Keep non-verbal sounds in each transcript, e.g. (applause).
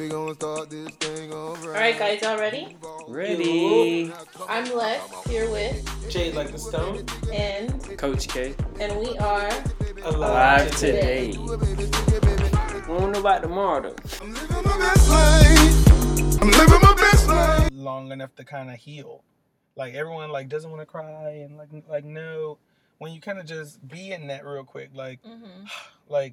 We gonna start this thing alright. All right, guys, y'all ready? Ready. I'm Les here with Jade like the stone. and Coach K. and we are alive today. I don't know about tomorrow though. I'm living my best life. I'm living my best life. long enough to kind of heal. Like everyone like doesn't want to cry and like like no. When you kind of just be in that real quick, like Mhm. (sighs) like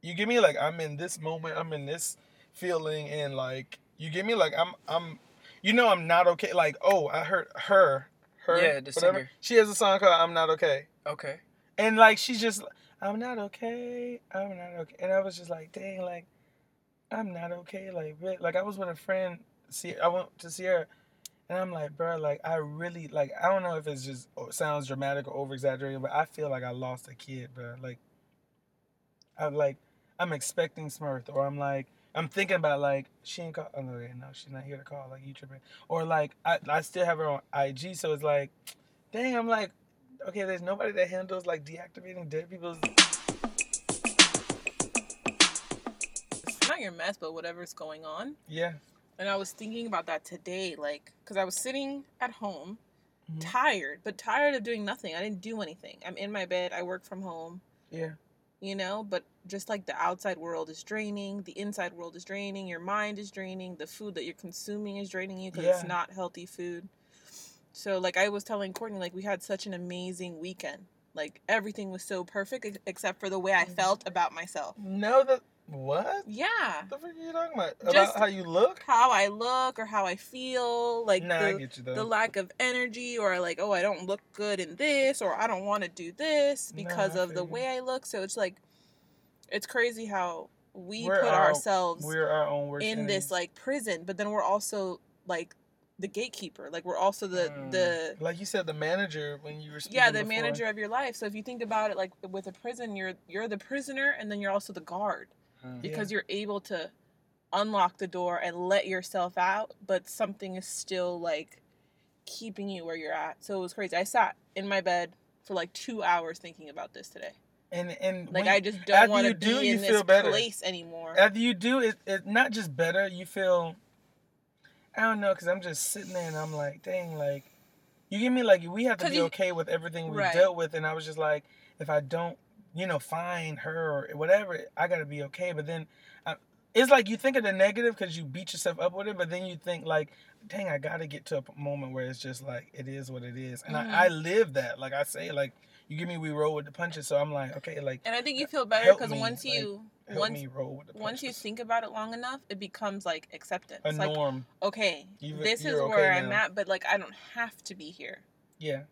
you give me like I'm in this moment, I'm in this feeling, and like you give me like I'm I'm you know I'm not okay. Like oh I heard her her Yeah, the whatever. singer. She has a song called I'm Not Okay, Okay. and like she's just I'm not okay, I'm not okay, and I was just like dang like I'm not okay like re- like I was with a friend. See I went to see her. And I'm like, bro, like I really like I don't know if it's just oh, sounds dramatic or over exaggerated, but I feel like I lost a kid, bro. Like I'm like I'm expecting Smurf, or I'm like I'm thinking about like she ain't call. Oh no, okay, no, she's not here to call. Like you tripping, or like I I still have her on IG, so it's like, dang, I'm like, okay, there's nobody that handles like deactivating dead people's. not your mess, but whatever's going on. Yeah, And I was thinking about that today, like, because I was sitting at home, Mhm. tired, but tired of doing nothing. I didn't do anything. I'm in my bed. I work from home, yeah, you know, but just like the outside world is draining, the inside world is draining, your mind is draining, the food that you're consuming is draining you because Yeah. it's not healthy food. So, like, I was telling Courtney, like, we had such an amazing weekend. Like, everything was so perfect except for the way I felt about myself. no, the what? Yeah. The fuck are you talking about? Just- about how you look? how I look or how I feel, like nah, I the, get you the lack of energy, or like, oh, I don't look good in this, or I don't want to do this because I of the way I look. So it's like, it's crazy how we We're put our- ourselves We're our own worst in enemies. this like prison, but then we're also like the gatekeeper. Like we're also the Mm. the like you said, the manager when you were speaking yeah the before. manager of your life. So if you think about it, like with a prison, you're you're the prisoner, and then you're also the guard Mm. because you're able to unlock the door and let yourself out, but something is still like keeping you where you're at. So it was crazy. I sat in my bed for like two hours thinking about this today. and and Like when- I just don't want to be do, in this place anymore. after you do it, it not just better. You feel I don't know because I'm just sitting there and I'm like, dang, like you give me like we have to be you- okay with everything we Right. dealt with, and I was just like, if I don't, you know, find her or whatever, I gotta be okay. But then. I, it's like you think of the negative because you beat yourself up with it, but then you think like, "Dang, I gotta get to a moment where it's just like it is what it is," and Mhm. I, I live that. Like I say, like you give me we roll with the punches, so I'm like, okay, like and I think you feel better because once like, you help once me roll with the once you think about it long enough, it becomes like acceptance. a like norm, okay, You- this is okay where I'm at, but like I don't have to be here. yeah.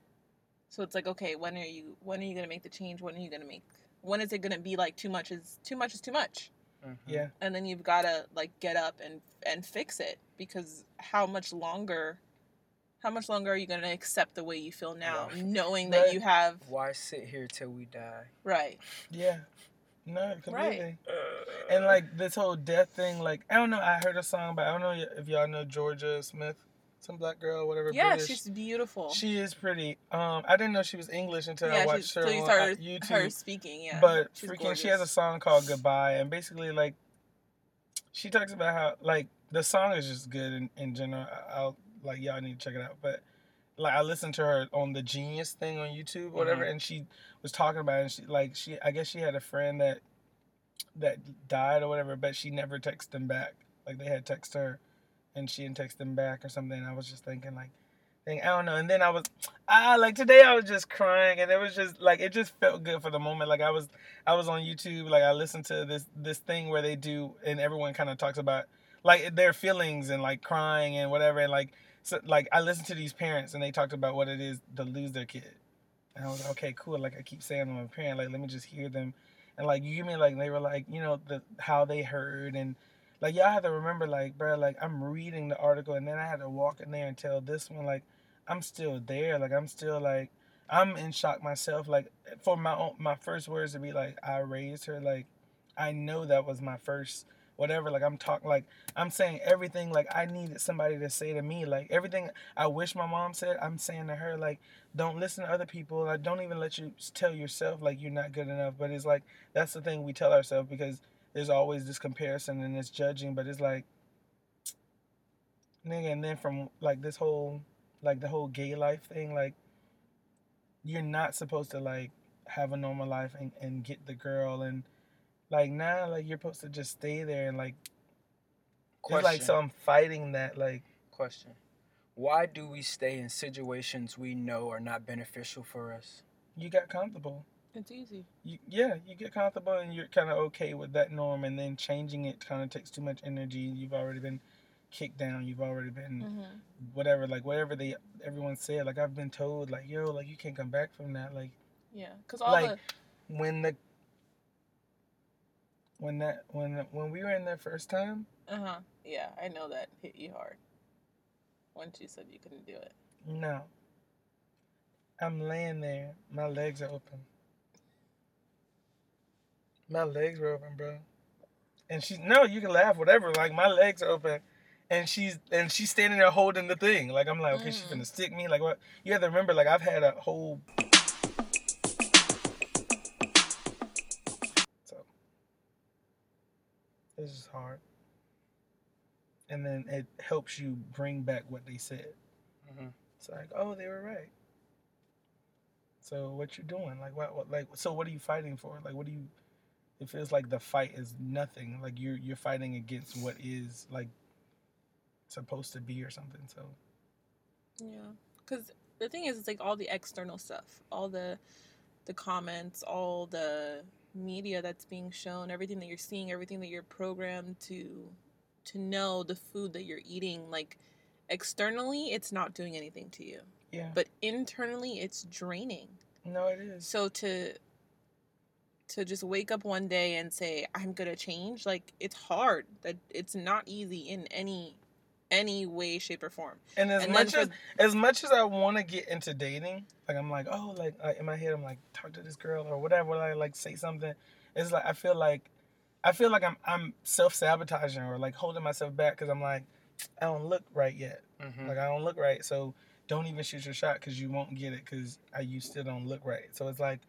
So it's like, okay, when are you when are you gonna make the change? When are you gonna make when is it gonna be like too much is too much is too much? Mhm. Yeah, And then you've gotta like get up and and fix it because how much longer how much longer are you gonna accept the way you feel now, Right. knowing that you have Why sit here till we die? right. yeah, no, completely. Uh, And like this whole death thing, like I don't know. I heard a song, but I don't know if y'all know Jorja Smith, some black girl, whatever. Yeah, British. she's beautiful. she is pretty. Um, I didn't know she was English until I yeah, she's, watched her on started YouTube. her speaking. Yeah, but she's freaking, she has a song called Goodbye, and basically like she talks about how like the song is just good in, in general. I- I'll like y'all need to check it out, but like I listened to her on the Genius thing on YouTube, or whatever, and she was talking about it. And she like she I guess she had a friend that that died or whatever, but she never texted him back. Like they had text her, and she didn't text him back or something. I was just thinking like. Thing, I don't know, and then I was, ah, like today I was just crying, and it was just like it just felt good for the moment. Like I was, I was on YouTube, like I listened to this this thing where they do, and everyone kind of talks about like their feelings and like crying and whatever, and like so like I listened to these parents and they talked about what it is to lose their kid, and I was like, okay, cool. Like I keep saying I'm a parent, like let me just hear them, and like you give me like they were like you know the how they heard and like y'all have to remember like bro like I'm reading the article and then I had to walk in there and tell this one like I'm still there like I'm still like I'm in shock myself. Like for my own, my first words to be like, I raised her. Like I know that was my first whatever. Like I'm talking like I'm saying everything like I needed somebody to say to me. Like everything I wish my mom said, I'm saying to her. Like don't listen to other people. Like don't even let you tell yourself like you're not good enough. But it's like that's the thing we tell ourselves because there's always this comparison and this judging, but it's like, nigga, and then from like this whole, like the whole gay life thing, like, you're not supposed to like have a normal life and, and get the girl and like now like you're supposed to just stay there and like it's like so I'm fighting that like Question. Why do we stay in situations we know are not beneficial for us? you got comfortable. It's easy. You, yeah, you get comfortable and you're kind of okay with that norm, and then changing it kind of takes too much energy. You've already been kicked down. You've already been Mm-hmm. whatever, like whatever they everyone said. Like I've been told, like yo, like you can't come back from that. Like Yeah, because all Like- when the when that when when we were in there first time, uh huh. Yeah, I know that hit you hard. Once you said you couldn't do it. no. I'm laying there, my legs are open. My legs were open, bro. And she's no, you can laugh, whatever. Like my legs are open, and she's and she's standing there holding the thing. Like I'm like, okay, she's Mm. gonna stick me. Like what? You have to remember, like I've had a whole. So this is hard. And then it helps you bring back what they said. Mhm. It's like, oh, they were right. So what you doing? Like what, what? Like so, what are you fighting for? Like what do you? It feels like the fight is nothing. Like you're you're fighting against what is like supposed to be or something. So Yeah, because the thing is, it's like all the external stuff, all the the comments, all the media that's being shown, everything that you're seeing, everything that you're programmed to to know, the food that you're eating, like externally, it's not doing anything to you, yeah. but internally, it's draining. no, it is. So to to just wake up one day and say I'm gonna change, like it's hard. That it's not easy in any any way, shape, or form. And as and then much for- as as much as I want to get into dating, like I'm like, oh, like uh, in my head, I'm like, talk to this girl or whatever. Like, like say something. It's like I feel like I feel like I'm I'm self sabotaging or like holding myself back because I'm like I don't look right yet. Mhm. Like I don't look right, so don't even shoot your shot because you won't get it because I you still don't look right. So it's like,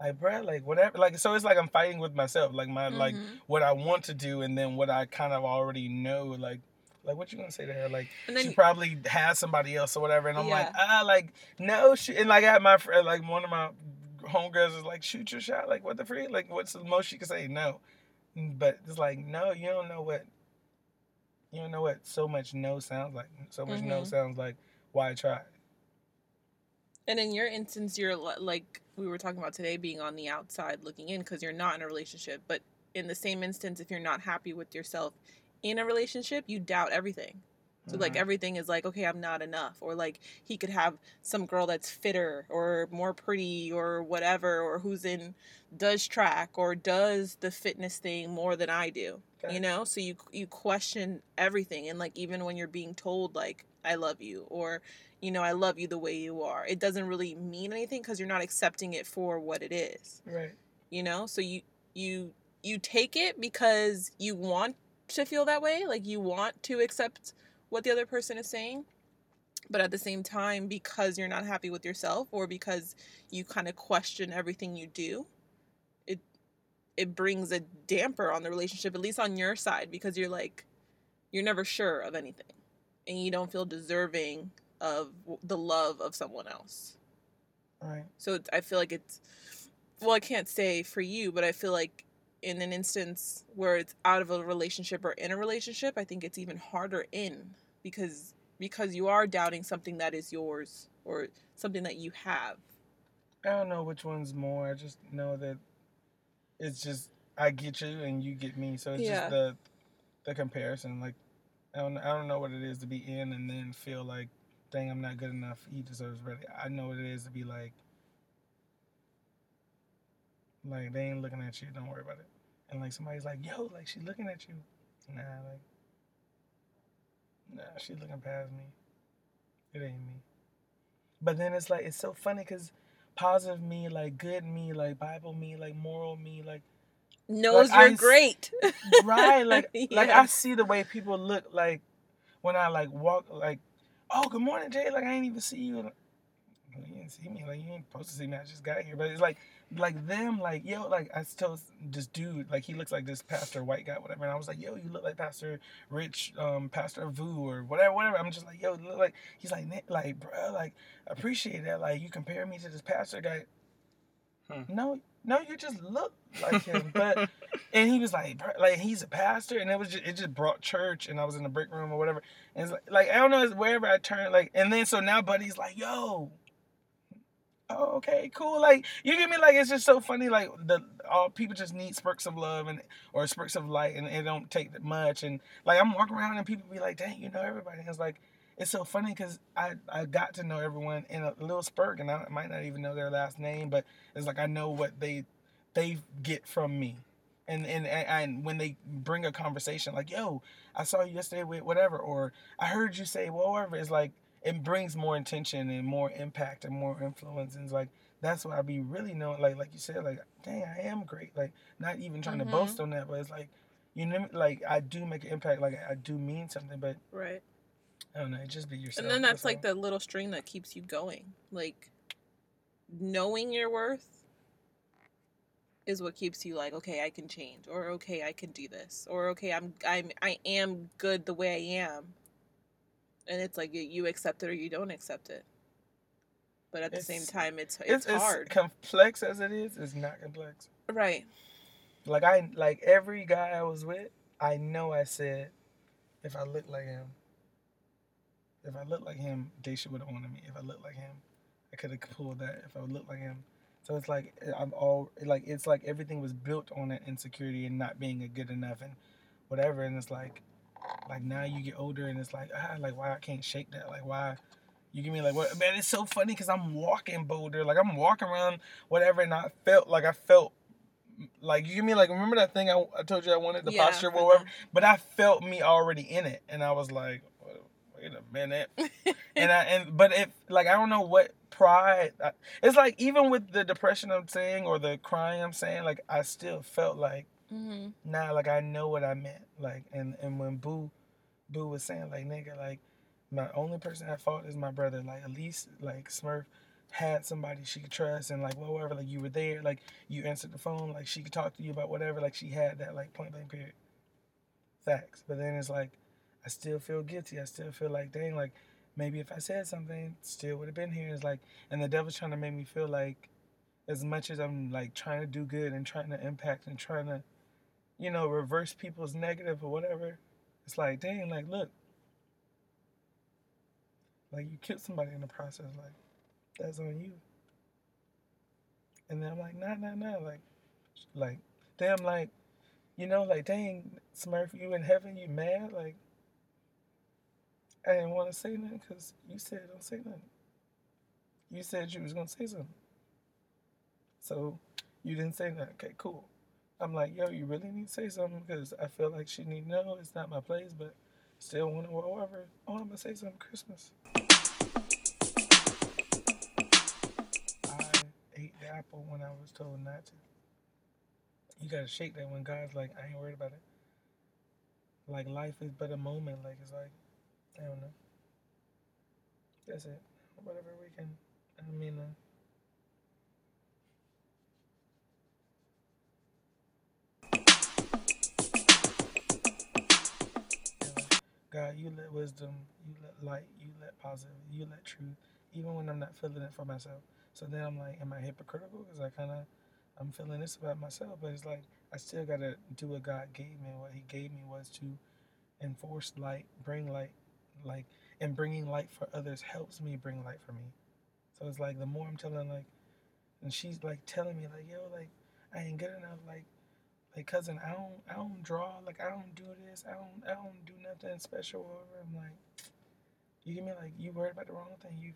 like Brad, like whatever. Like so, it's like I'm fighting with myself, like my like Mhm. what I want to do and then what I kind of already know, like. Like what you gonna say to her? Like then she probably has somebody else or whatever, and I'm like, Yeah. ah, like no, shoot. and like I had my friend, like one of my homegirls is like, shoot your shot, like what the freak, like what's the most she can say? No, but it's like no, you don't know what, you don't know what so much no sounds like. So much no Mhm. sounds like why try? And in your instance, you're like we were talking about today, being on the outside looking in because you're not in a relationship. But in the same instance, if you're not happy with yourself in a relationship, you doubt everything. So like Mhm. everything is like, okay, I'm not enough, or like he could have some girl that's fitter or more pretty or whatever, or who's in does track or does the fitness thing more than I do. Okay. You know, so you you question everything, and like even when you're being told like I love you or you know I love you the way you are, it doesn't really mean anything because you're not accepting it for what it is right? you know so you you you take it because you want to feel that way like you want to accept what the other person is saying but at the same time because you're not happy with yourself or because you kind of question everything you do it it brings a damper on the relationship at least on your side because you're like you're never sure of anything and you don't feel deserving of the love of someone else Right. so I feel like it's, well, I can't say for you, but I feel like in an instance where it's out of a relationship or in a relationship, I think it's even harder in because because you are doubting something that is yours or something that you have. I don't know which one's more. I just know that it's just I get you and you get me. So it's Yeah. just the the comparison. Like I don't I don't know what it is to be in and then feel like, dang, I'm not good enough. He deserves better. I know what it is to be like, like they ain't looking at you. Don't worry about it. And like somebody's like, yo, like she looking at you. Nah, like, nah, she looking past me. It ain't me. But then it's like it's so funny because positive me, like good me, like Bible me, like moral me, like Knows I you're s- great. (laughs) right, like (laughs) like I see the way people look like when I like walk like, oh good morning Jay, like I ain't even see you. Like, you didn't see me, like you ain't supposed to see me. I just got here, but it's like like them, like yo, like I told this dude, like he looks like this pastor, white guy, whatever, and I was like, yo, you look like Pastor Rich, um, Pastor Vu or whatever, whatever. I'm just like, yo, look like he's like, "Nick, like, bro, like, appreciate that. Like, you compare me to this pastor guy. Hmm. No, no, you just look like him. But (laughs) and he was like, like he's a pastor, and it was just it just brought church, and I was in the break room or whatever, and it's like, like I don't know, it's wherever I turn, like, and then so now Buddy's like, yo. Oh, okay, cool. Like you get me, like it's just so funny. Like the all people just need spurts of love and or spurts of light, and it don't take that much. And like I'm walking around and people be like, "Dang, you know everybody." And it's like it's so funny because I I got to know everyone in a little spurt, and I might not even know their last name, but it's like I know what they they get from me. And, and and when they bring a conversation like, "Yo, I saw you yesterday with whatever," or "I heard you say whatever," it's like it brings more intention and more impact and more influence and it's like that's what I be really knowing like like you said like dang I am great like not even trying Mhm. to boast on that but it's like you know like I do make an impact like I do mean something but Right. I don't know it just be yourself And then that's like all. the little string that keeps you going. Like knowing your worth is what keeps you like, okay, I can change, or okay, I can do this, or okay, I'm I'm I am good the way I am. And it's like you- you accept it or you don't accept it. But at the same time, it's it's, it's, it's hard, complex as it is it's not complex. Right? like I like every guy I was with I know I said if I look like him if I look like him Daisha would have wanted me. If I look like him I could have pulled that. If I would look like him. So it's like eh, I'm all like it's like everything was built on that insecurity and not being a good enough and whatever and it's like like now you get older and it's like ah like why I can't shake that? Like why? You give me like what man it's so funny because I'm walking Boulder like I'm walking around whatever and I felt like I felt like you give me like remember that thing I, I told you I wanted the Yeah, posture whatever? The- but I felt me already in it and I was like wait a minute. (laughs) And I and but if like I don't know what pride I, it's like even with the depression I'm saying or the crying I'm saying like I still felt like Mm-hmm. nah like I know what I meant like and and when Boo Boo was saying like nigga like my only person at fault is my brother. Like at least like Smurf had somebody she could trust and like whatever like you were there like you answered the phone like she could talk to you about whatever like she had that like point blank period. Facts. But then it's like I still feel guilty. I still feel like dang like maybe if I said something still would have been here. It's like and the devil's trying to make me feel like as much as I'm like trying to do good and trying to impact and trying to you know reverse people's negative or whatever it's like dang like look. Like you killed somebody in the process like that's on you. And then I'm like nah nah nah like like damn like you know like dang Smurf you in heaven you mad like I didn't want to say nothing because you said don't say nothing. You said you was gonna say something. So you didn't say nothing. Okay cool I'm like yo you really need to say something because I feel like she need to know it's not my place but still want to whatever oh I'm gonna say something Christmas I ate the apple when I was told not to. You gotta shake that when God's like, I ain't worried about it. Like life is but a moment. Like it's like, I don't know. That's it. Whatever we can. I mean, uh, God, you let wisdom, you let light, you let positive, you let truth, even when I'm not feeling it for myself. So then I'm like, am I hypocritical? Because I kind of, I'm feeling this about myself, but it's like I still gotta do what God gave me. What He gave me was to enforce light, bring light, like, and bringing light for others helps me bring light for me. So it's like the more I'm telling, like, and she's like telling me, like, yo, like, I ain't good enough, like, like cousin, I don't, I don't draw, like, I don't do this, I don't, I don't do nothing special. Or. I'm like, you give me like, you worried about the wrong thing. You,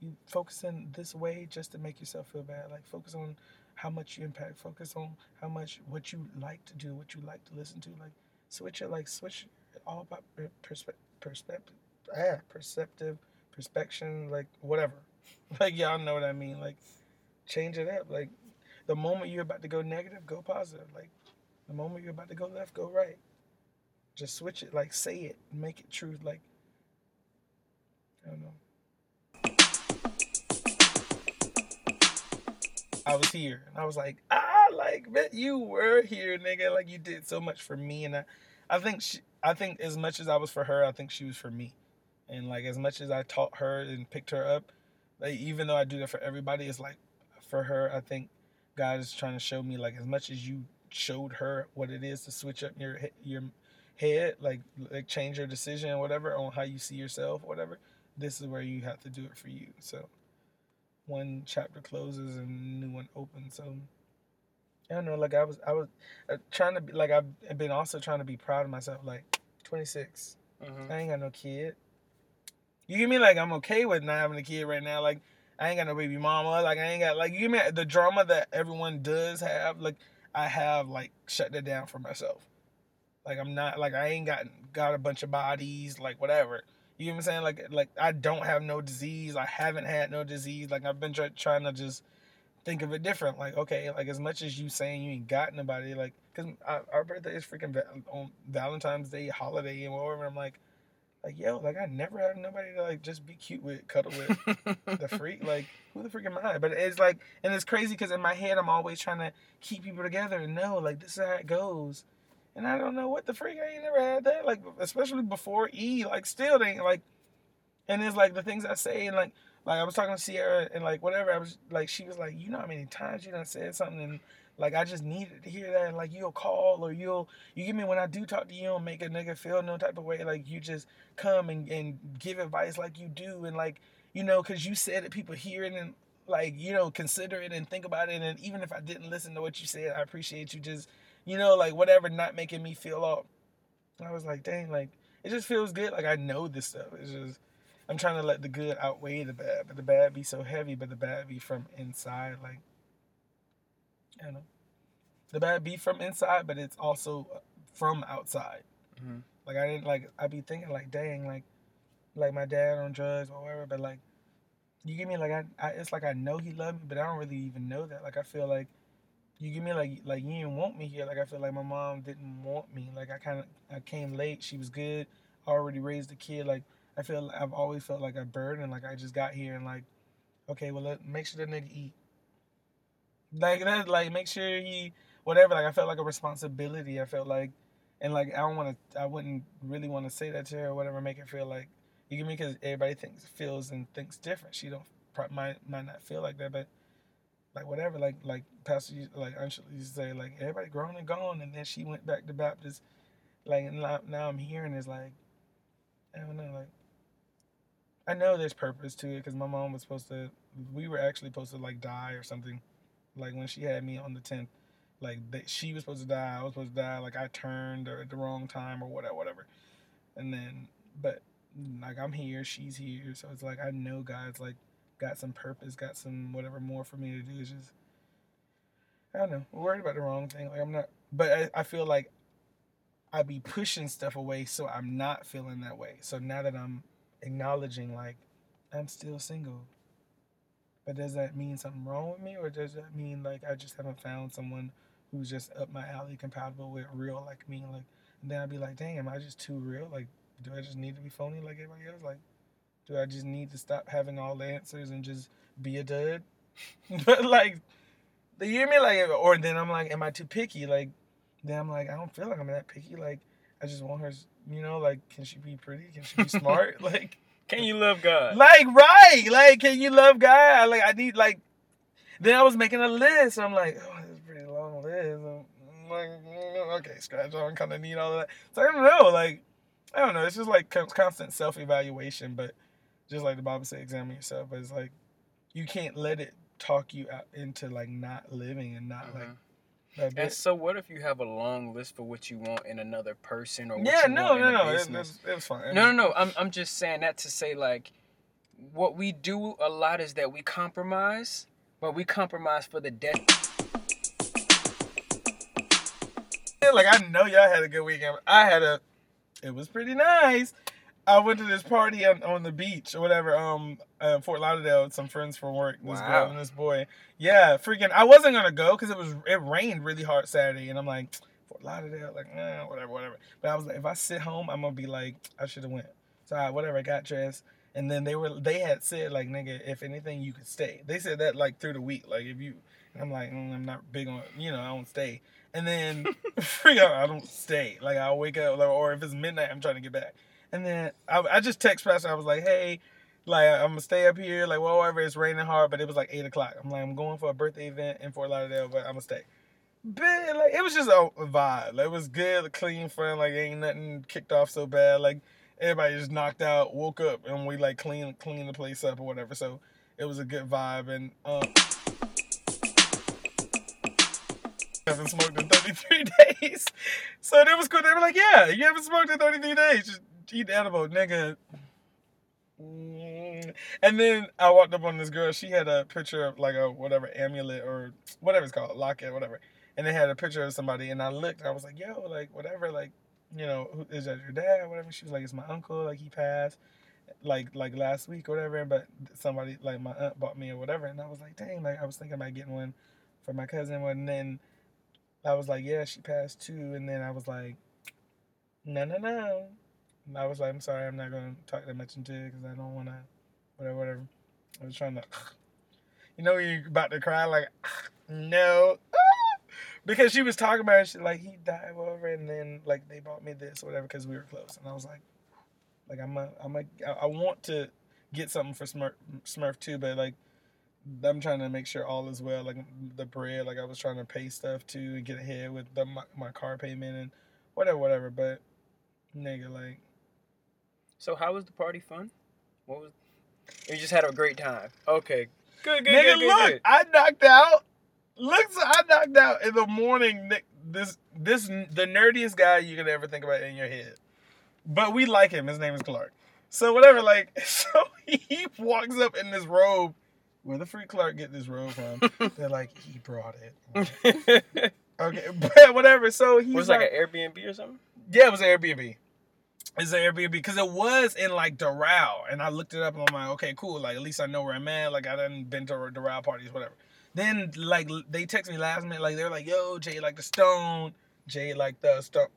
you focusing this way just to make yourself feel bad. Like, focus on how much you impact. Focus on how much what you like to do, what you like to listen to. Like, switch it, like, switch it all about perspective, perspective, ah, perceptive, perspection, like, whatever. (laughs) like, y'all know what I mean. Like, change it up. Like, the moment you're about to go negative, go positive. Like, the moment you're about to go left, go right. Just switch it. Like, say it. Make it true. Like, I don't know. I was here. And I was like, ah, like, man, you were here, nigga. Like, you did so much for me. And I, I think she, I think as much as I was for her, I think she was for me. And like, as much as I taught her and picked her up, like, even though I do that for everybody, it's like, for her, I think God is trying to show me, like, as much as you showed her what it is to switch up your your head, like, like change your decision or whatever on how you see yourself or whatever, this is where you have to do it for you. So one chapter closes and a new one opens. So I don't know. Like I was, I was uh, trying to be like I've been also trying to be proud of myself. Like 26, Mhm. I ain't got no kid. You give me like I'm okay with not having a kid right now. Like I ain't got no baby mama. Like I ain't got like you give me the drama that everyone does have. Like I have like shut that down for myself. Like I'm not like I ain't got got a bunch of bodies like whatever. You know what I'm saying? Like like I don't have no disease. I haven't had no disease. Like I've been try- trying to just think of it different. Like okay, like as much as you saying you ain't got nobody, like because our birthday is freaking va- on Valentine's Day holiday and whatever. I'm like, like yo, like I never have nobody to like just be cute with, cuddle with. the (laughs) freak, like who the freak am I? But it's like, and it's crazy because in my head I'm always trying to keep people together and know like this is how it goes. And I don't know what the freak. I ain't never had that. Like especially before E, like still they like. And it's like the things I say and like like I was talking to Sierra and like whatever I was like she was like you know how many times you done said something and like I just needed to hear that like you'll call or you'll you give me when I do talk to you and make a nigga feel no type of way like you just come and, and give advice like you do and like you know because you said that people hear it and like you know consider it and think about it and even if I didn't listen to what you said I appreciate you just you know like whatever not making me feel all I was like dang like it just feels good like I know this stuff it's just I'm trying to let the good outweigh the bad, but the bad be so heavy, but the bad be from inside. Like, I don't know. The bad be from inside, but it's also from outside. Mhm. Like I didn't like. I be thinking like, dang, like, like my dad on drugs or whatever. But like, you give me like I, I, it's like I know he loved me, but I don't really even know that. Like I feel like you give me like like you didn't want me here. Like I feel like my mom didn't want me. Like I kind of I came late. She was good. Already raised a kid. Like I feel I've always felt like a burden. Like I just got here and like, okay, well let make sure the nigga eat. Like that, like make sure he whatever. Like I felt like a responsibility. I felt like, and like I don't want to. I wouldn't really want to say that to her or whatever. Make her feel like you get me because everybody thinks feels and thinks different. She don't might might not feel like that, but like whatever. Like like Pastor like Unsha used to say like everybody grown and gone, and then she went back to Baptist. Like and now I'm hearing is like I don't know like. I know there's purpose to it because my mom was supposed to. We were actually supposed to like die or something, like when she had me on the tenth. Like that, she was supposed to die. I was supposed to die. Like I turned or at the wrong time or whatever, whatever. And then, but like I'm here, she's here, so it's like I know God's like got some purpose, got some whatever more for me to do. It's just I don't know. Worried about the wrong thing. Like I'm not, but I, I feel like I be pushing stuff away, so I'm not feeling that way. So now that I'm acknowledging like I'm still single. But does that mean something wrong with me or does that mean like I just haven't found someone who's just up my alley compatible with real like me? Like and then I'd be like, dang, am I just too real? Like, do I just need to be phony like everybody else? Like, do I just need to stop having all the answers and just be a dud? (laughs) but like you hear me? Like or then I'm like, am I too picky? Like then I'm like, I don't feel like I'm that picky. Like I just want her you know, like can she be pretty? Can she be (laughs) smart? like Can you love God? like right, like can you love God? Like I need like. Then I was making a list. I'm like, oh, this is a pretty long list. I'm like, mm, okay, scratch on. Kind of need all of that. So I don't know. Like, I don't know. It's just like constant self evaluation. But just like the Bible says, examine yourself. But it's like you can't let it talk you out into like not living and not like. And so, what if you have a long list for what you want in another person or what Yeah, no, no, no. It, business? it, it was fine. No, no, no. I'm, I'm just saying that to say like, what we do a lot is that we compromise, but we compromise for the death. like I know y'all had a good weekend. I had a, it was pretty nice. I went to this party on, on the beach or whatever, um, uh, Fort Lauderdale with some friends from work. This Wow. girl and this boy. Yeah, freaking. I wasn't gonna go because it was it rained really hard Saturday, and I'm like Fort Lauderdale, like eh, whatever, whatever. But I was like, if I sit home, I'm gonna be like, I should have went. So I whatever, I got dressed, and then they were they had said like, nigga, if anything, you could stay. They said that like through the week, like if you I'm like, mm, I'm not big on, you know, I don't stay. And then, (laughs) (laughs) freak out, I don't stay. Like, I'll wake up, like, or if it's midnight, I'm trying to get back. And then I, I just text Pastor. I was like, hey, like, I'm gonna stay up here. Like, whatever, it's raining hard, but it was like 8 o'clock. I'm like, I'm going for a birthday event in Fort Lauderdale, but I'm gonna stay. But, like, it was just a vibe. Like, it was good, clean, fun. Like, ain't nothing kicked off so bad. Like, everybody just knocked out, woke up, and we, like, clean, clean the place up or whatever. So, it was a good vibe. And, um, haven't smoked in 33 (laughs) days. So it was cool. They were like, yeah, you haven't smoked in 33 days. Just eat the edible, nigga. Mm. And then I walked up on this girl. She had a picture of like a whatever amulet or whatever it's called, locket, whatever. And they had a picture of somebody. And I looked. And I was like, yo, like whatever, like you know, who, is that your dad? Whatever. She was like, it's my uncle. Like he passed, like like last week or whatever. But somebody like my aunt bought me or whatever. And I was like, dang, like I was thinking about getting one for my cousin. And then I was like, yeah, she passed too. And then I was like, no, no, no. I was like, I'm sorry, I'm not going to talk that much into it because I don't want to, whatever, whatever. I was trying to, (sighs) you know, you're about to cry, like, (sighs) no. (laughs) because she was talking about it, she, like, he died, whatever. And then, like, they bought me this or whatever because we were close. And I was like, (sighs) like, I'm a, I'm a, I want to get something for Smurf, Smurf too, but like, I'm trying to make sure all is well. Like the bread, like I was trying to pay stuff too and get ahead with the my, my car payment and whatever, whatever. But nigga, like, So how was the party fun? What was? You just had a great time. Okay. Good. Good. nigga, good, good, look, good. I knocked out. Look, so I knocked out in the morning. Nick, This this the nerdiest guy you could ever think about in your head. But we like him. His name is Clark. So whatever, like, (laughs) so he walks up in this robe. Where the free Clark get this robe from? (laughs) They're like, he brought it. (laughs) Okay, but whatever. So he was like, like an Airbnb or something? yeah, it was an Airbnb. It's an Airbnb because it was in like Doral, and I looked it up and I'm like, okay, cool. Like at least I know where I'm at. Like I didn't been to Doral parties, whatever. Then like they text me last minute, like they're like, yo, Jay like the Stone, Jay like the Stone.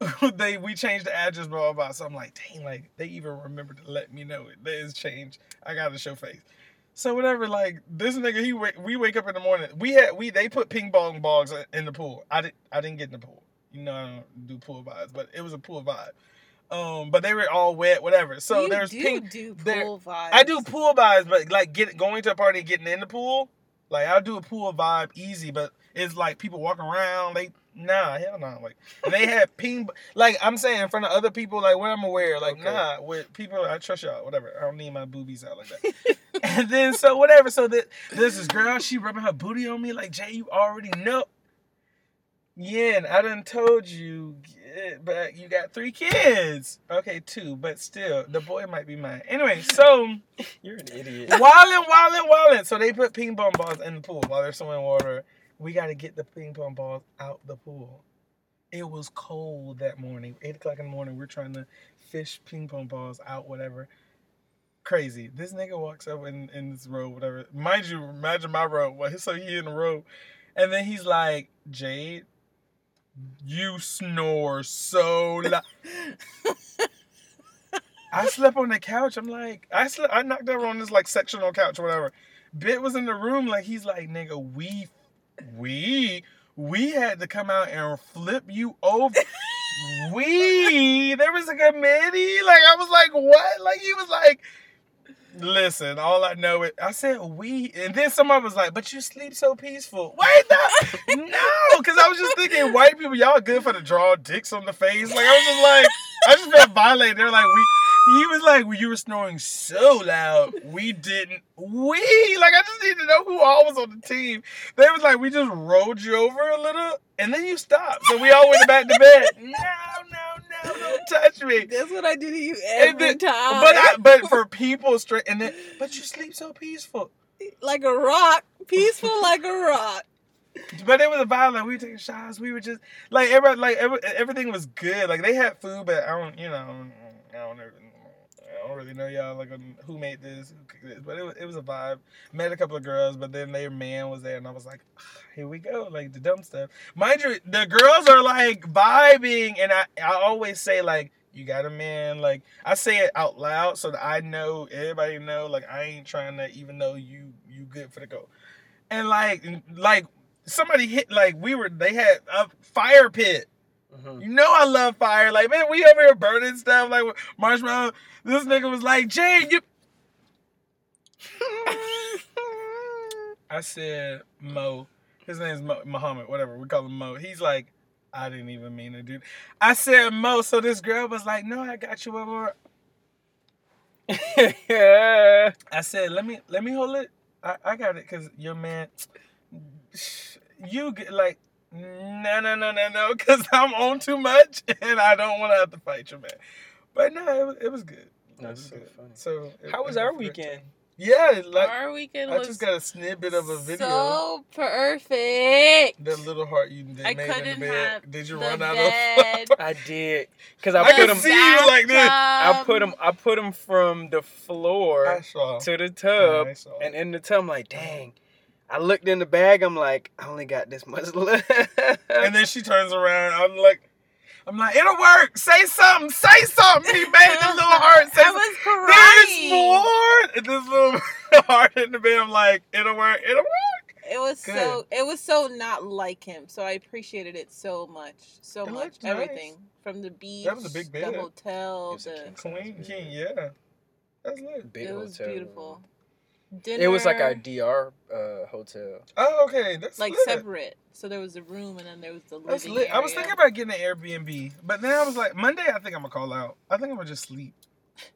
(laughs) they we changed the address, blah blah. So I'm like, dang, like they even remember to let me know it. There is change. I gotta show face. So whatever, like this nigga, he we wake up in the morning. We had we they put ping pong balls in the pool. I didn't I didn't get in the pool. You know I don't do pool vibes, but it was a pool vibe. Um, but they were all wet, whatever. So you there's do ping. do there- pool vibes. I do pool vibes, but like get going to a party, getting in the pool, like I'll do a pool vibe easy. But it's like people walking around, they nah, hell no. Like they had (laughs) ping, like I'm saying in front of other people, like what I'm aware, like Okay. nah, with people I trust y'all, whatever. I don't need my boobies out like that. (laughs) and then so whatever, so that there's this girl, she rubbing her booty on me, like Jay, you already know. Yeah, and I done told you, but you got three kids. Okay, two, but still, the boy might be mine. Anyway, so (laughs) You're an idiot. wildin', wildin', wildin'. So they put ping pong balls in the pool while they're swimming water. We got to get the ping pong balls out the pool. It was cold that morning, eight o'clock in the morning. We're trying to fish ping pong balls out, whatever. Crazy. This nigga walks up in, in this robe, whatever. Mind you, imagine my robe. Well, (laughs) so he in the robe, and then he's like, Jade, you snore so loud. (laughs) I slept on the couch. I'm like, I slept, I knocked over on this like sectional couch or whatever. Bit was in the room, like he's like, nigga, we, we, we had to come out and flip you over. (laughs) we, there was a committee. Like I was like, what? Like he was like, listen, all I know is I said we, and then somebody was like, but you sleep so peaceful. Wait, no, no, because I was just thinking, white people, y'all good for the draw dicks on the face. Like I was just like, I just felt violated. They're like, we. He was like, well, you were snoring so loud. We didn't. We like, I just need to know who all was on the team. They was like, we just rolled you over a little, and then you stopped. So we all went back to bed. No, no, don't (laughs) touch me. That's what I do to you every then- time. But I, but for people straight, and then, but you sleep so peaceful. like a rock, peaceful like a rock. (laughs) (laughs) But it was a vibe. Like we were taking shots. We were just like everybody, like every, everything was good. Like they had food, but I don't, you know, I don't know. I don't really know y'all like who made this, who this, but it was, it was a vibe. Met a couple of girls, but then their man was there, and I was like, "Ah, here we go, like the dumb stuff. Mind you, the girls are like vibing, and I I always say like you got a man, like I say it out loud so that I know everybody know like I ain't trying to even know you you good for the go. and like like somebody hit like we were they had a fire pit. Mhm. You know I love fire. Like man, we over here burning stuff like marshmallow. This nigga was like, Jane, you. (laughs) I said Mo. His name's Mo, Muhammad, whatever we call him Mo. He's like, I didn't even mean it, dude. I said Mo, so this girl was like, No, I got you. blah. (laughs) yeah. I said, let me let me hold it. I, I got it because your man, (tsk) you get like, no, no, no, no, no, because (laughs) I'm on too much (laughs) and I don't want to have to fight your man. But no, it was, it was good. It That's was so good. funny. So it- How was our weekend? time. Yeah, like Our weekend I was just got a snippet of a video. so perfect. that little heart you did I made in couldn't the bed. have Did you the run out bed. of? I did. Cause I I put can him. see you like this. I put him. I put him from the floor to the tub, I and in the tub, I'm like, dang. I looked in the bag. I'm like, I only got this much (laughs) left. And then she turns around. I'm like, I'm like, it'll work. Say something. Say something. He made the little (laughs) heart. Say I something. was There's more. And this little (laughs) heart in the bed. I'm like, it'll work. It'll work. It was Good. so it was so not like him. So I apprecited it so much. So It much. looked nice. Everything. From the beach. That was a big bed. The hotel. It was a The, king Queen King. Yeah. That's lit. Big it was hotel beautiful. Room. Dinner. It was like a DR uh, hotel. Oh, okay. That's like lit. separate. So there was a room and then there was the living That's lit. I was thinking about getting an Airbnb, but then I was like, Monday. I think I'm gonna call out. I think I'm gonna just sleep.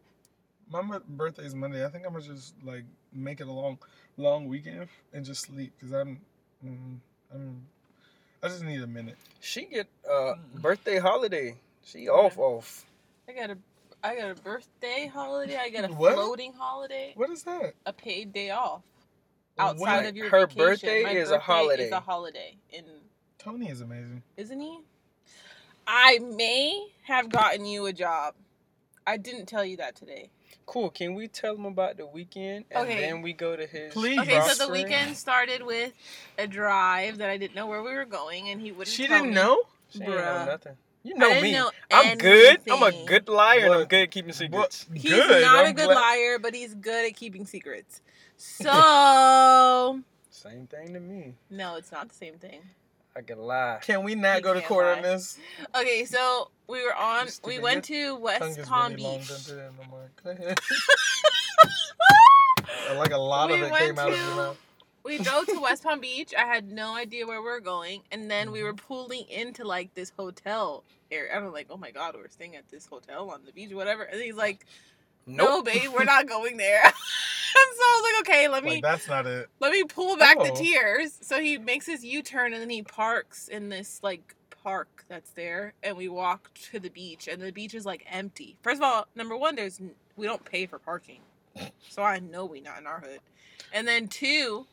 (laughs) My birthday is Monday. I think I'm gonna just like make it a long, long weekend and just sleep because I'm, mm, I'm, I just need a minute. She get uh birthday holiday. She off off. I got a I got a birthday holiday. I got a What? floating holiday. What is that? A paid day off. When- Outside of your Her vacation. birthday My is a holiday. Is a holiday in Tony is amazing. isn't he? I may have gotten you a job. I didn't tell you that today. Cool. Can we tell him about the weekend and Okay. then we go to his? Please. Okay, so the weekend started with a drive that I didn't know where we were going, and he wouldn't. She tell didn't me. know. She ain't know nothing. You know me. know I'm good. I'm a good liar and I'm good at keeping secrets. What? He's Good. not a I'm good glad- liar, but he's good at keeping secrets. (laughs) So Same thing to me. no, it's not the same thing. I can lie. Can we not You go to court lie. on this? Okay, so we were on. We went to West Palm really Beach. don't do that. Go ahead. like a lot We of it went came out of to- your mouth. We (laughs) drove to West Palm Beach. I had no idea where we were going, and then we Mm-hmm. were pulling into like this hotel area. I'm like, oh my god, we're staying at this hotel on the beach, whatever. And he's like, no, babe, we're (laughs) not going there. and (laughs) so I was like, okay, let me Like that's not it. let me pull back the Oh. tears. So he makes his U turn and then he parks in this like park that's there, and we walk to the beach, and the beach is like empty. First of all, number one, there's we don't pay for parking, so I know we not in our hood. And then two,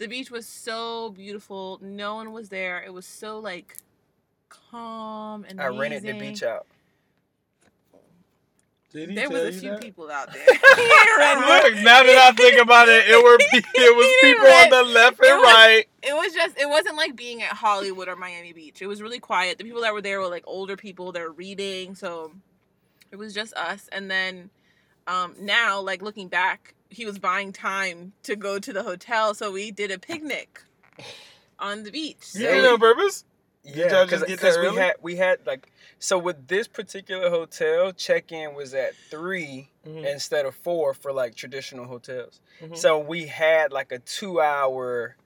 the beach was so beautiful. No one was there. It was so like calm and I rented the beach out. Did he There tell was a you few that? people out there. (laughs) (laughs) Look, now that I think about it, it were it was (laughs) He people on the left it and was- right. it was just it wasn't like being at Hollywood or Miami Beach. It was really quiet. The people that were there were like older people. They were reading, so it was just us. And then um, now, like looking back, he was buying time to go to the hotel, so we did a picnic on the beach. You So- did it on purpose? Yeah, because we had we had like so with this particular hotel, check in was at 3 Mhm. instead of four for like traditional hotels. Mhm. So we had like a two hour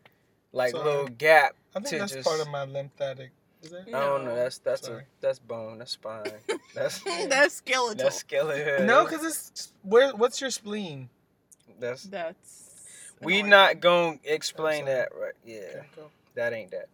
like Sorry. little gap I think to that's just. part of my lymphatic. Is that? I don't know. No. That's that's a that's bone. That's spine. (laughs) That's That's skeletal. that's skeleton. No, because it's where. What's your spleen? That's That's we annoying. not gonna explain that right. Yeah. Okay, go. That ain't that.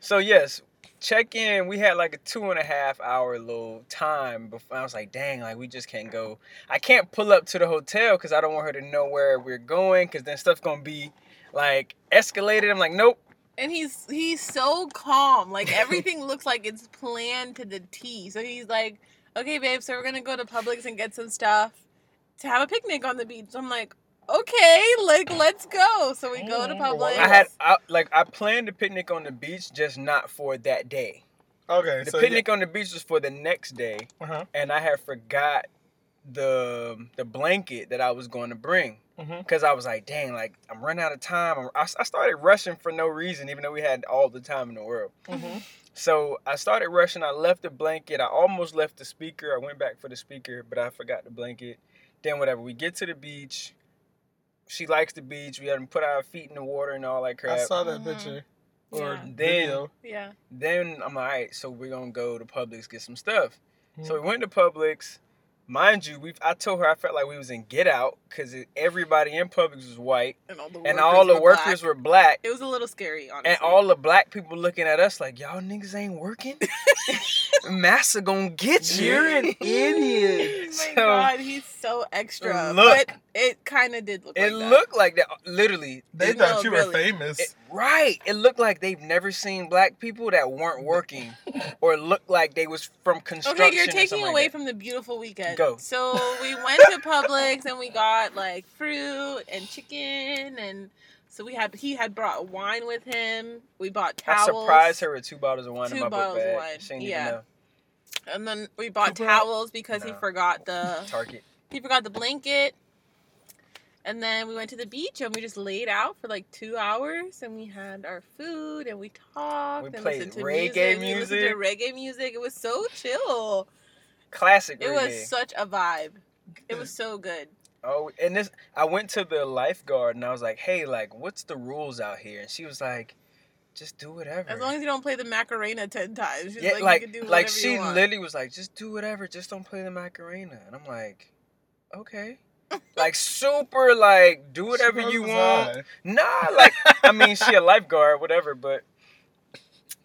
So yes, check in. We had like a two and a half hour little time before. I was like, dang, like we just can't go. I can't pull up to the hotel because I don't want her to know where we're going because then stuff's gonna be like escalated. I'm like, nope. And he's he's so calm. Like everything (laughs) looks like it's planned to the T. So he's like, "Okay, babe, so we're gonna go to Publix and get some stuff to have a picnic on the beach." I'm like, "Okay, like let's go." So we go to Publix. I had I, like I planned a picnic on the beach, just not for that day. Okay, The so picnic on the beach was for the next day, Uh huh. and I had forgot the the blanket that I was going to bring. Mhm. because I was like, dang, like I'm running out of time. I'm- I, I started rushing for no reason, even though we had all the time in the world. Mhm. So I started rushing. I left the blanket. I almost left the speaker. I went back for the speaker, but I forgot the blanket. Then whatever. We get to the beach. She likes the beach. We had to put our feet in the water and all that crap. I saw that Mhm. picture or Yeah. Then- video. Yeah. Then I'm like, all right, so we're gonna go to Publix get some stuff. So Mhm. we went to Publix. Mind you, we I told her I felt like we was in Get Out because everybody in Publix was white And all the and workers all the were workers black. were black. It was a little scary, honestly. And all the black people looking at us like, y'all niggas ain't working? (laughs) Massa gonna get you. You're an idiot. Oh (laughs) my So- god, he's so extra. Look. but it kind of did look It like that. looked like that. Literally. They it- thought you were really. famous. it- right. It looked like they've never seen black people that weren't working or looked like they was from construction. Okay, you're taking something like away that. from the beautiful weekend. Go. So we (laughs) went to Publix and we got like fruit and chicken and so we had he had brought wine with him. We bought towels. I towels. surprised her with two bottles of wine in Two my bottles book of wine, She didn't yeah. even know. And then we bought Two towels because he forgot the Target. He forgot the blanket. And then we went to the beach and we just laid out for like two hours and we had our food and we talked We and played listened to reggae music. We listened to reggae music. It was so chill. Classic reggae. It reggae. was such a vibe. It was (laughs) so good. Oh, and this, I went to the lifeguard and I was like, "Hey, like, what's the rules out here?" And she was like, "Just do whatever." As long as you don't play the Macarena ten times. She's yeah, like, like, you can do like she literally was like, "Just do whatever, just don't play the Macarena." And I'm like, "Okay." like super, like do whatever you want. high. Nah, like I mean, she a (laughs) lifeguard, whatever, but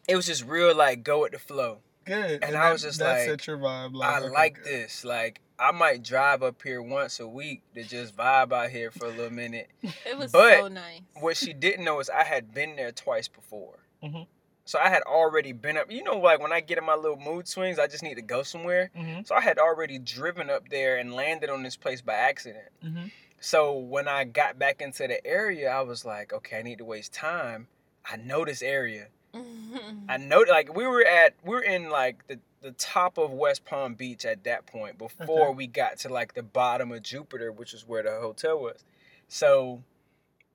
it was just real, like go with the flow. Good. And I was just that like, set your vibe. Like, I okay, like good. this. Like I might drive up here once a week to just vibe out here for a little minute. It was But- so nice. What she didn't know is I had been there twice before. Mhm. So I had already been up. You know, like when I get in my little mood swings, I just need to go somewhere. Mhm. So I had already driven up there and landed on this place by accident. Mhm. So when I got back into the area, I was like, okay, I need to waste time. I know this area. I (laughs) know, like we were at, we are in like the the top of West Palm Beach at that point before Okay. we got to like the bottom of Jupiter, which is where the hotel was. So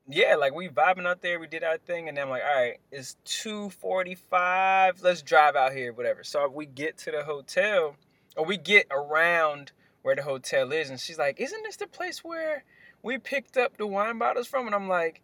yeah, like we vibing out there, we did our thing, and then I'm like, all right, it's two forty five. Let's drive out here, whatever. So we get to the hotel, or we get around where the hotel is, and she's like, isn't this the place where we picked up the wine bottles from? And I'm like,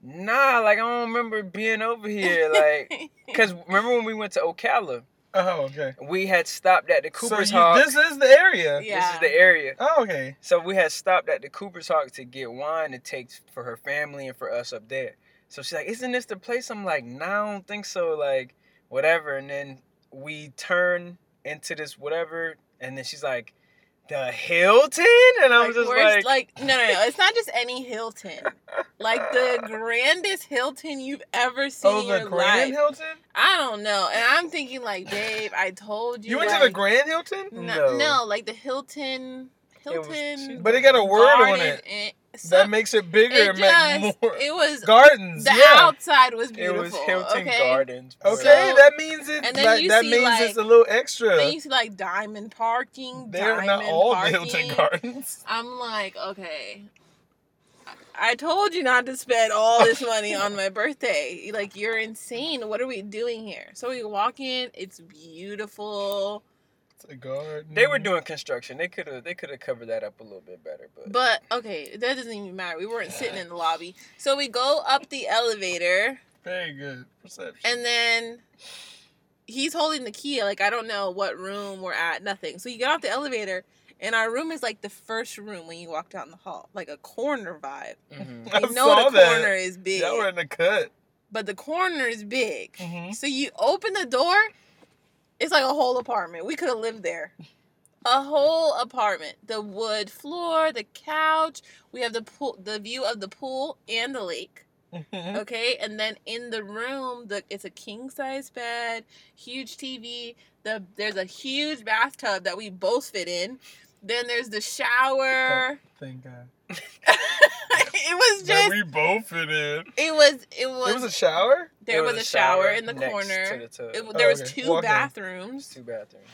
nah, like I don't remember being over here, like. Cause (laughs) remember when we went to Ocala, Oh, okay. we had stopped at the Cooper's so you, Hawk. this is the area. Yeah. This is the area. Oh, okay. So we had stopped at the Cooper's Hawk to get wine to take for her family and for us up there. So she's like, "Isn't this the place?" I'm like, "No, I don't think so." Like, whatever. And then we turn into this whatever, and then she's like, "The Hilton," and I was Like, just like, like, no, no, no. It's not just any Hilton. Like the (laughs) grandest Hilton you've ever seen Oh, in the your Grand life. Hilton. I don't know. And I'm thinking like, babe, I told you. You went to the Grand Hilton, No, No. no, like the Hilton. It was- Hilton. but it got a word on it and- that makes it bigger. it It, meant just, more it was gardens. the yeah. outside was beautiful. it was Hilton okay? Gardens. Okay, So- that means it. and then like, you that see, means like- it's a little extra. Then you see like diamond parking. They're diamond not all parking. the Hilton Gardens. (laughs) I'm like, okay. I told you not to spend all this money on my (laughs) birthday. Like, you're insane. What are we doing here? So we walk in. It's beautiful. It's a garden. They were doing construction. They could have they could have covered that up a little bit better, but But, okay, that doesn't even matter. We weren't sitting in the lobby. So we go up the elevator, very good perception. and then he's holding the key. Like, I don't know what room we're at, nothing. So you get off the elevator, and our room is like the first room when you walk down the hall, like a corner vibe. mhm. (laughs) I know saw the that. corner is big. Y'all were in the cut. but the corner is big. Mhm. So you open the door, it's like a whole apartment. We could have lived there. A whole apartment. The wood floor, the couch. We have the pool, the view of the pool and the lake. Mhm. Okay, and then in the room, the it's a king size bed, huge TV. The there's a huge bathtub that we both fit in. Then there's the shower. Thank God. (laughs) it was That just. we both fit in. It was. It was. There was a shower. there was, a shower, in the next corner. to the tub. It, Oh, there was okay. two Walk in. bathrooms. two bathrooms.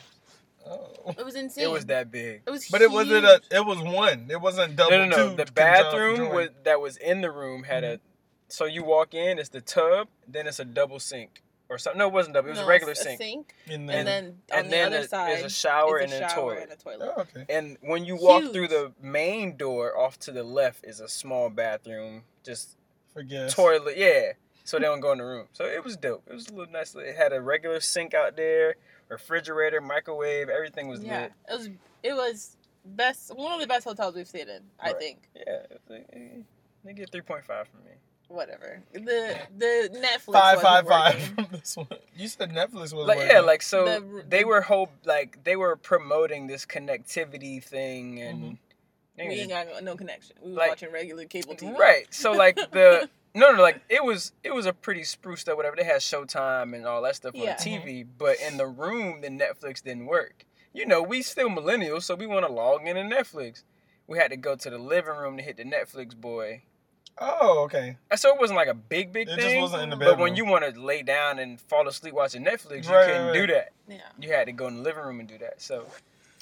Oh. It was insane. It was that big. It was. But it wasn't a. It was one. It wasn't double. No, no, no. two The bathroom was, that was in the room had a. Mm-hmm. So you walk in, it's the tub, then it's a double sink or something. No, it wasn't double. It was No, a regular a sink. And and then, then on and the then other a- side there's a shower is and a shower toilet. and a toilet. oh, okay. And when you walk Huge. through the main door, off to the left is a small bathroom, just Forget. toilet. Yeah, so they don't go in the room. So it was dope. It was a little nice. It had a regular sink out there, refrigerator, microwave. Everything was Yeah, lit. it was. It was best. One of the best hotels we've stayed in. I Right. think. Yeah, it was like, eh, they get three point five from me. Whatever. The the Netflix. Five, wasn't five, five from this one. You said Netflix was like working. yeah like so The- they were hope like they were promoting this connectivity thing and Mhm. We ain't got no connection. We was Like- watching regular cable TV. right so (laughs) like the no no like it was it was a pretty spruced up whatever they had showtime and all that stuff on Yeah. the tv but in the room the netflix didn't work you know we still millennials so we want to log in to netflix we had to go to the living room to hit the netflix boy oh, okay. And so it wasn't like a big big It thing just wasn't in the but when you want to lay down and fall asleep watching netflix you Right, couldn't right, do that Yeah. you had to go in the living room and do that. So,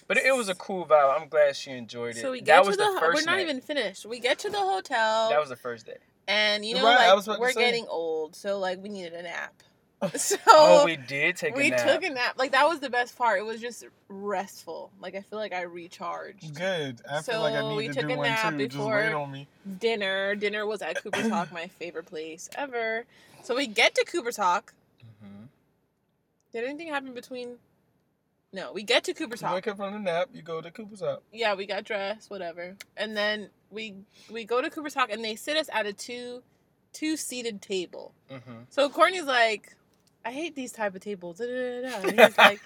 but it, it was a cool vibe. I'm glad she enjoyed it. So we get that to was the, the, ho- first we're not night. even finished. We get to the hotel That was the first day. and you know Right, like was about to we're getting old, so like we needed a nap. (laughs) (laughs) So Oh, we did take we a nap. We took a nap. Like that was the best part. It was just restful. Like I feel like I recharged. Good. I feel like I So need we to took do a one nap too. Before- wait on me. Dinner. Dinner was at Cooper's Hawk, (coughs) my favorite place ever. So we get to Cooper's Hawk. Mhm. Did anything happen between? No, we get to Cooper You Talk. wake up from the nap, you go to Cooper's house. yeah, we got dressed, whatever. And then we we go to Cooper's Hawk and they sit us at a two two seated table. Mhm. So Courtney's like, I hate these type of tables. Da, da, da, da. And he's like,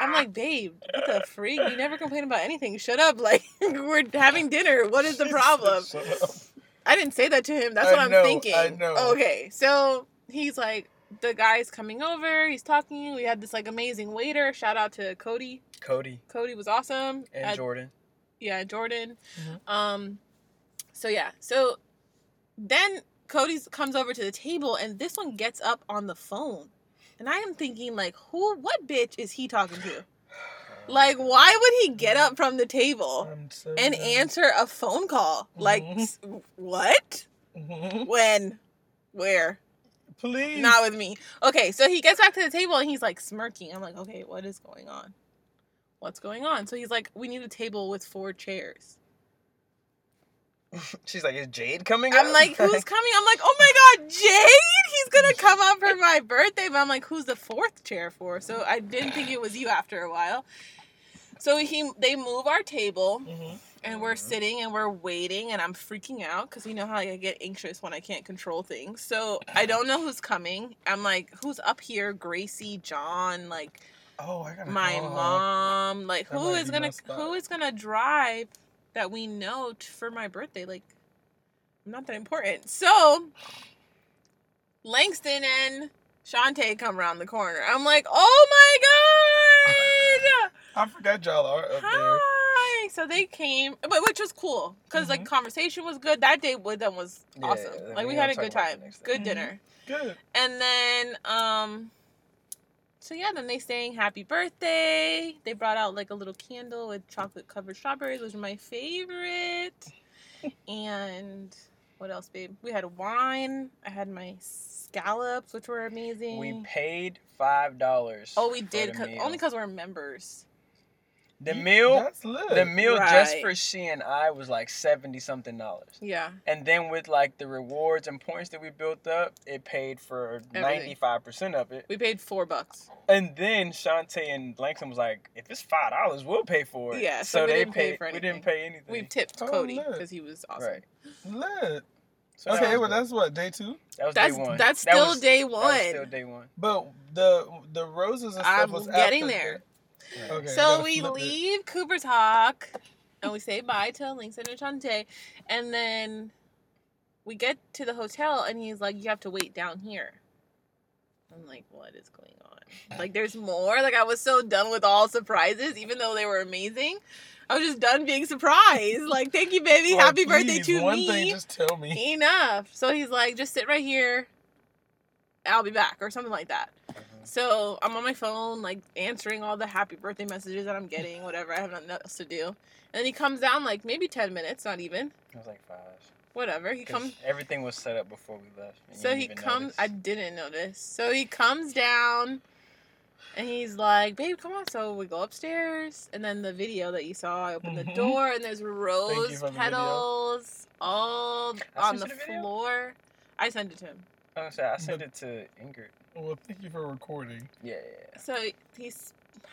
I'm (laughs) like, babe, what the freak? You never complain about anything. Shut up. Like (laughs) we're having dinner. What is the problem? I didn't say that to him. That's I what I'm thinking. I know. Okay, so he's like, the guy's coming over. He's talking. We had this like amazing waiter. Shout out to Cody. Cody Cody was awesome. and At- Jordan. yeah, Jordan. Mhm. Um, so yeah, so then Cody comes over to the table, and this one gets up on the phone, and I am thinking like, who, what bitch is he talking to? Like, why would he get up from the table so and done. answer a phone call? Like, Mhm. s- what? Mhm. When? Where? Please. Not with me. Okay, so he gets back to the table and he's like smirking. I'm like, okay, what is going on? What's going on? So he's like, we need a table with four chairs. (laughs) She's like, is Jade coming? I'm up?" like, who's (laughs) coming? I'm like, oh my god, Jade! He's gonna (laughs) come up for my birthday. But I'm like, who's the fourth chair for? So I didn't think it was you after a while. So he, they move our table, Mhm. and we're sitting and we're waiting, and I'm freaking out because you know how I get anxious when I can't control things. So I don't know who's coming. I'm like, who's up here? Gracie, John, like Oh, I gotta my mom. Like That who is gonna who is gonna drive that we know t- for my birthday? Like, I'm not that important. So Langston and Shantae come around the corner. I'm like, oh my god! (laughs) I forgot y'all are up there. Hi. So they came, but which was cool because like conversation was good. That day with them was awesome. I like we had a good time, it next time. good Mhm. dinner, Good. and then um. So yeah, then they sang happy birthday. They brought out like a little candle with chocolate covered strawberries, which are my favorite. and what else, babe? We had wine. I had my scallops, which were amazing. we paid five dollars. oh, we did, cause, only because we're members. The You- meal. The meal just for she and I was like seventy something dollars. Yeah. And then with like the rewards and points that we built up, it paid for ninety five percent of it. We paid four bucks. And then Shantae and Langston was like, "If it's five dollars, we'll pay for it." Yeah, so we they didn't pay paid. for we didn't pay anything. We tipped Oh, Cody because he was awesome. right. lit. So Okay, was well good. that's what day two. that was That's day one. that's That still was- day That was one. still day one. But the the roses and stuff I'm was getting after there. Right. Okay, so we flip it. leave Cooper's Hawk and we say bye to Langston and Shantae. And then we get to the hotel and he's like, You have to wait down here. I'm like, What is going on? Like, there's more. Like, I was so done with all surprises, even though they were amazing. I was just done being surprised. Like, thank you, baby. Like, Happy birthday please, to one me. thing, just tell me. enough. So he's like, just sit right here. I'll be back, or something like that. So I'm on my phone, like answering all the happy birthday messages that I'm getting, whatever. I have nothing else to do. And then he comes down like maybe ten minutes, not even. It was like five. Whatever. He comes. Everything was set up before we left. So he comes. notice. I didn't notice. So he comes down, and he's like, "Babe, come on." So we go upstairs, and then the video that you saw, I open the Mhm. door, and there's rose for the petals all I on the the floor. I sent it to him. Oh, sorry, I sent it to Ingrid. Well, thank you for recording. Yeah, yeah, yeah. So he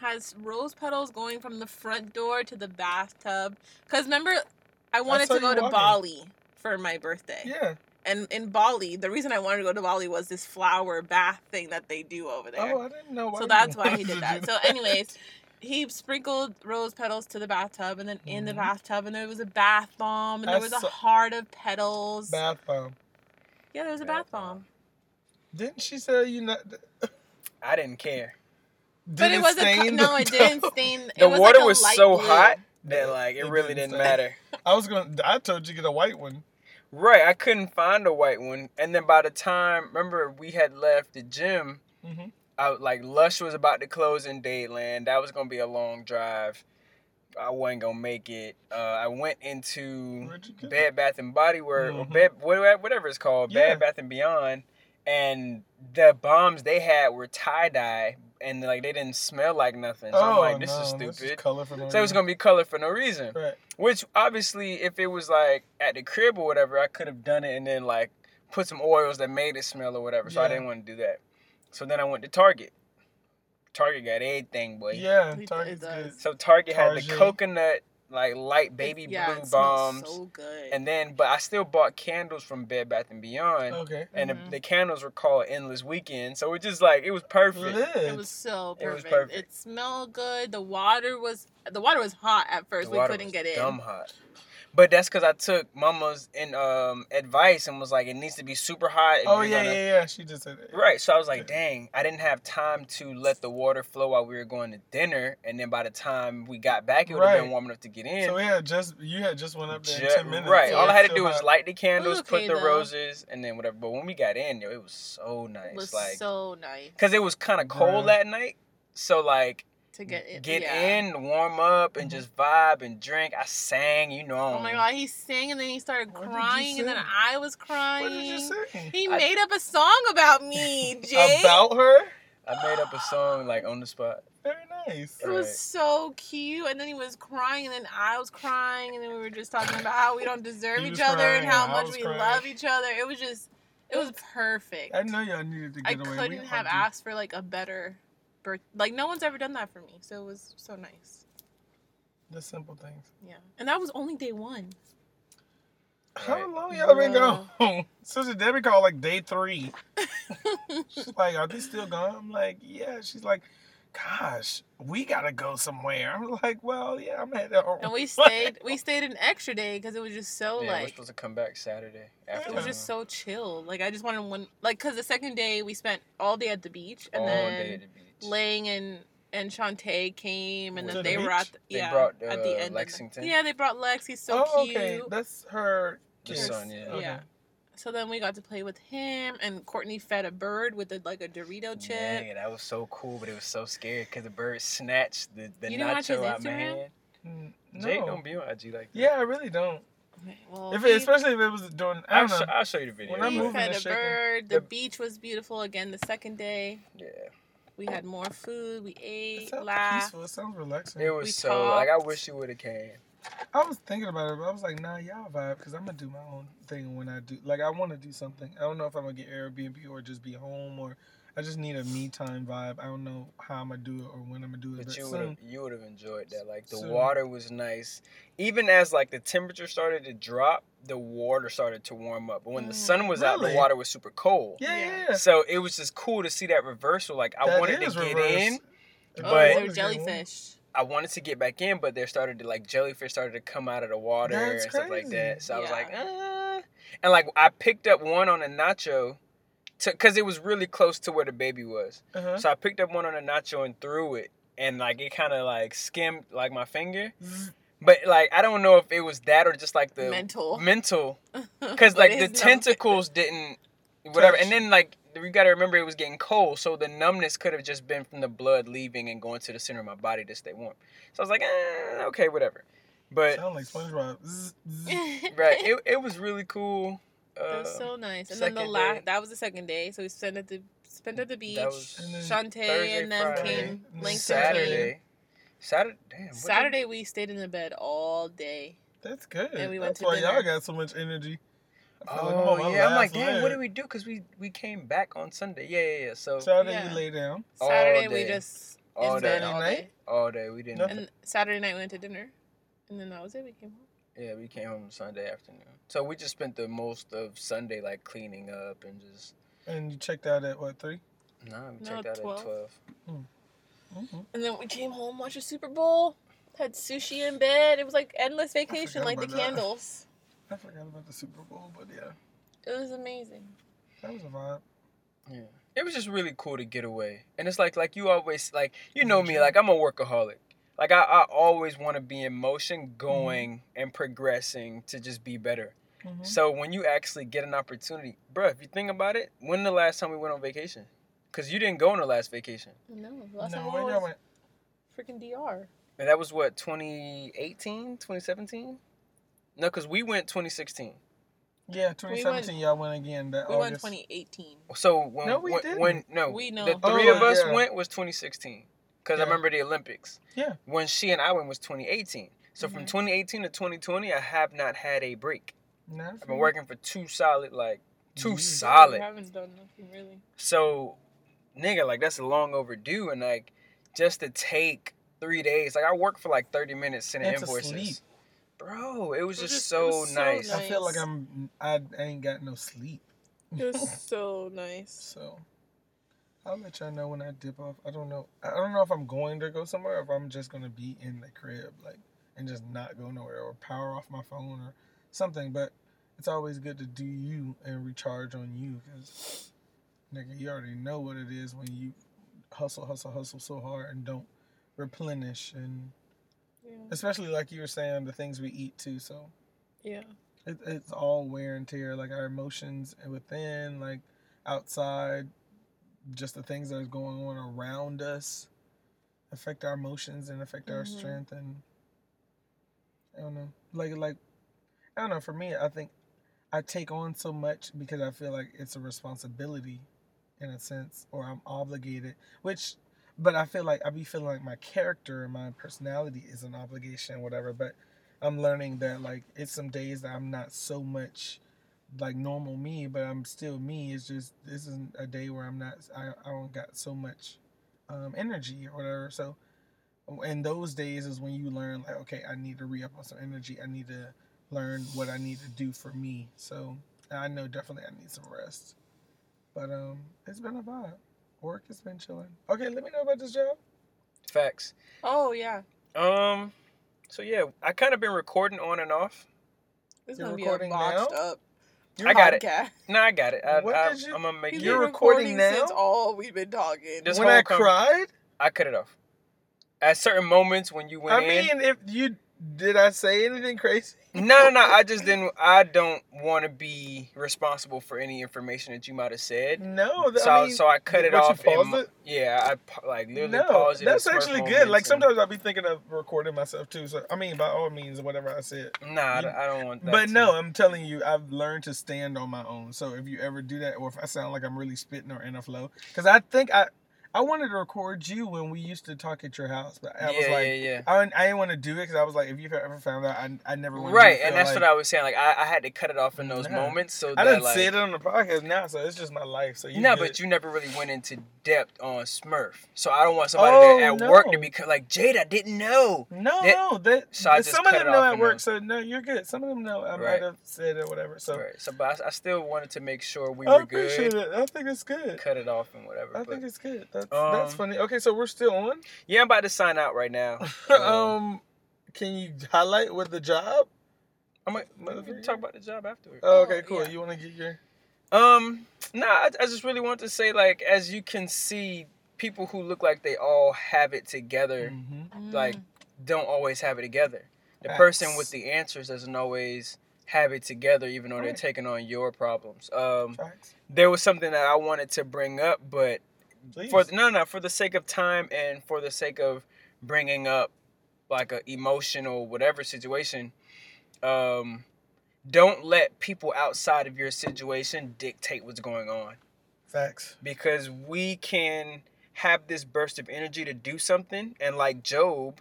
has rose petals going from the front door to the bathtub. Cause remember, I wanted saw to go to walking. Bali for my birthday. Yeah. And in Bali, the reason I wanted to go to Bali was this flower bath thing that they do over there. Oh, I didn't know. Why so that's why he did that. So, anyways, he sprinkled rose petals to the bathtub, and then in the Mhm. bathtub, and there was a bath bomb, and I there was a heart of petals. bath bomb. yeah, there was a Bath bath bomb. Didn't she say you not? I didn't care. Did But it, was a stain co- no, it (laughs) didn't stain. It The was water like a was light so blue. hot that like it, It really didn't didn't matter. I was gonna. I told you to get a white one. Right, I couldn't find a white one, and then by the time remember we had left the gym, Mhm. I like Lush was about to close in DeLand. That was gonna be a long drive. I wasn't gonna make it. Uh, I went into Where'd you go? Bed Bath and Body Works or Mhm. Bed whatever whatever it's called, Yeah. Bed Bath and Beyond, and the bombs they had were tie dye, and like they didn't smell like nothing. So I'm oh like, this no, is this stupid. color for no so it was gonna be color for no reason. Right. Which obviously, if it was like at the crib or whatever, I could have done it and then like put some oils that made it smell or whatever. So I didn't want to do that. So then I went to Target. Target got everything, boy. Yeah, It Target's does. good. So Target had the coconut like light baby It- yeah, blue it bombs, So good. and then but I still bought candles from Bed Bath and Beyond. Okay. And Mhm. the, the candles were called Endless Weekend, so it just like it was perfect. Lit. It was so It was perfect. perfect. It smelled good. The water was the water was hot at first. The we couldn't was get in. Dumb hot. But that's because I took Mama's in um advice and was like, it needs to be super hot. if Oh yeah, gonna- yeah, yeah. She just said it. Right. So I was like, dang, I didn't have time to let the water flow while we were going to dinner, and then by the time we got back, it would have Right. been warm enough to get in. So we had just you had just went up there in ten minutes. right. so All I had to still do was light the candles, okay, put the though. roses, and then whatever. But when we got in, yo, it was so nice. It was like, so nice cause it was kind of cold Bruh. that night. So like, to get in. get yeah. in, warm up, and Mhm. just vibe and drink. I sang, you know. Oh my god, he sang and then he started What crying and then? I was crying. What did you say? He I- made up a song about me, Jay. About her? I made up a song like on the spot. Very nice. it was Right. so cute, and then he was crying, and then I was crying, and then we were just talking about how we don't deserve each other and how and much we crying. love each other. It was just, it was perfect. I know y'all needed to I get away. We couldn't all have do. asked for like a better birth. Like no one's ever done that for me, so it was so nice. the simple things. Yeah, and that was only day one. How Right. long y'all been Yeah. gone? (laughs) Sister Debbie called like day three. She's like, "Are they still gone?" I'm like, "Yeah." She's like, "Gosh, we gotta go somewhere." I'm like, "Well, yeah, I'm headed home." And we (laughs) stayed, we stayed an extra day because it was just so yeah, we're supposed to come back Saturday after. It was just so chill. Like I just wanted one, like, cause the second day we spent all day at the beach, and all then day at the beach. Lang and and Shantae came, and To then the they were beach? at the, They yeah brought, at uh, the end. of the- Lexington? yeah, they brought Lex. He's so oh, cute. okay, that's her. The son, yeah. Okay. Yeah. So then we got to play with him, and Courtney fed a bird with a, like a Dorito chip. Yeah, that was so cool, but it was so scary because the bird snatched the, the You didn't watch his nacho out of my hand. Mm, Jake No. don't be on IG like that. Yeah, I really don't. Okay, Well, If he- it, especially if it was during, I I'll, don't show, know. I'll show you the video. When I'm moving fed a shaking. bird. The The- beach was beautiful again. The second day, yeah, we had more food. We It ate, sounds laughed. peaceful. It sounds relaxing. it was We so like I wish you would have came. I was thinking about it, but I was like, nah, y'all vibe, because I'm gonna do my own thing when I do. Like, I want to do something. I don't know if I'm gonna get Airbnb or just be home, or I just need a me time vibe. I don't know how I'm gonna do it or when I'm gonna do it. But But you would have you would have enjoyed that. Like the Soon. water was nice. Even as like the temperature started to drop, the water started to warm up. But when the sun was out, the water was super cold. Yeah, Yeah. yeah. yeah. So it was just cool to see that reversal. Like I That wanted to get reverse. in. The Oh, But- they're water's getting warm. jellyfish. I wanted to get back in, but there started to like jellyfish started to come out of the water That's and stuff like that. So I was like, ah. and like I picked up one on a nacho, to because it was really close to where the baby was. Uh-huh. So I picked up one on a nacho and threw it, and like it kind of like skimmed like my finger. But like I don't know if it was that or just like the Mental. mental, (laughs) because like the is no- tentacles (laughs) didn't whatever. Touch. And then like we gotta remember it was getting cold, so the numbness could have just been from the blood leaving and going to the center of my body to stay warm. So I was like, eh, okay, whatever. But Sound like SpongeBob. (laughs) Right, it, it was really cool. Uh, It was so nice. And then the last that was the second day, so we spent at the spent at the beach. was And then Shantae Thursday, and them Friday, came. and Saturday. came. Saturday, damn. what did- Saturday we stayed in the bed all day. That's good. And we went That's to why dinner. y'all got so much energy. I feel like I'm Oh on my yeah, I'm like, damn. What did we do? Cause we we came back on Sunday. Yeah, yeah, yeah. So Saturday Yeah. you lay down. Saturday we just All in bed day. all day. all day we didn't. And Saturday night we went to dinner. And then that was it. We came home. Yeah, we came home Sunday afternoon. So we just spent the most of Sunday like cleaning up and just. And you checked out at what, three? Nah, we No, checked out 12. at twelve. Mm-hmm. And then we came home, watched the Super Bowl, had sushi in bed. It was like endless vacation, like the that. candles. I forgot about the Super Bowl, but yeah, It was amazing. that was a vibe. Yeah. It was just really cool to get away. And it's like like you always like you know me, like I'm a workaholic. Like I, I always want to be in motion, going and progressing to just be better. Mhm. So when you actually get an opportunity, bruh, if you think about it, when the last time we went on vacation? Cause you didn't go on the last vacation. No, last No, time where we went? freaking DR. And that was what 2018, 2017? No, cause we went 2016. Yeah, 2017 y'all went again. That We went 2018. So when No, we when, didn't. when no We know. the three Oh, of us yeah. went was 2016. Cause Yeah. I remember the Olympics. Yeah. When she and I went was 2018. So Mm-hmm. from 2018 to 2020, I have not had a break. Nah, I've been working for two solid like two Years. We solid. haven't done nothing really. So, nigga, like that's long overdue, and like just to take three days, like I work for like thirty minutes sending And to invoices. sleep. Bro, it was It was just just- so, was so nice. nice. I feel like I'm. I ain't got no sleep. It was (laughs) so nice. So I'll let y'all know when I dip off. I don't know. I don't know if I'm going to go somewhere or if I'm just gonna be in the crib, like, and just not go nowhere or power off my phone or something. But it's always good to do you and recharge on you, cause nigga, you already know what it is when you hustle, hustle, hustle so hard and don't replenish, and Yeah. especially like you were saying, the things we eat too. So Yeah. it, it's all wear and tear like our emotions within like outside just the things that are going on around us affect our emotions and affect our Mhm. strength and i don't know like like i don't know for me i think i take on so much because i feel like it's a responsibility in a sense or i'm obligated which but i feel like i be feeling like my character and my personality is an obligation whatever but I'm learning that like it's some days that I'm not so much like normal me, but I'm still me. It's just this is a day where I'm not. I I don't got so much um, energy or whatever. So, in those days is when you learn like, okay, I need to re up on some energy. I need to learn what I need to do for me. So I know definitely I need some rest. But um, it's been a vibe. Work has been chilling. Okay, let me know about this job. Facts. Oh yeah. Um. So yeah, I kind of been recording on and off. This is You're gonna be a boxed now? up. I got it. podcast. No, I got it. I, What I, did you- I'm gonna make You're been recording since now? all we've been talking. This when whole I com- cried. I cut it off. At certain moments when you went I in, mean, if you did, I say anything crazy? No, no, no. I just didn't. I don't want to be responsible for any information that you might have said. No, th- So, I mean, so I cut it off. my- it? Yeah, I like literally no, paused it. that's actually good. Like and- sometimes I'll be thinking of recording myself too. So I mean, by all means, whatever I said. Nah, I You- don't- I don't want that. But to- no, I'm telling you, I've learned to stand on my own. So if you ever do that, or if I sound like I'm really spitting or in a flow, because I think I I wanted to record you when we used to talk at your house, but I yeah, was like. yeah, yeah. I, didn't- I didn't want to do it because I was like, if you've ever found out, I, I never want Right, to and that's like, what I was saying. Like I, I had to cut it off in those Nah. moments. So I that didn't like, say it on the podcast now, so it's just my life. So you no, good. but you never really went into depth on Smurf. So I don't want somebody Oh, at work to no. be like Jade. I didn't know. No, That- no, that so I some of them know at work, so no, you're good. Some of them know I Right. might have said it or whatever. So right. So, but I, I still wanted to make sure we I were appreciate good. it. I think it's good. Cut it off and whatever. I think it's good. That's that's Um, funny. Okay, so we're still on. yeah, I'm about to sign out right now. (laughs) Um, um, can you highlight what the job? I'm gonna, we can talk about the job afterwards. Oh, okay, Oh, cool. yeah. You want to get your Um, nah, I, I just really want to say, like, as you can see, people who look like they all have it together Mhm. like don't always have it together. The Facts. person with the answers doesn't always have it together, even though they're taking on your problems. Um, Facts. there was something that I wanted to bring up, but Please. for no, no, for the sake of time and for the sake of bringing up like a emotional whatever situation, um, don't let people outside of your situation dictate what's going on Facts. because we can have this burst of energy to do something, and like Job,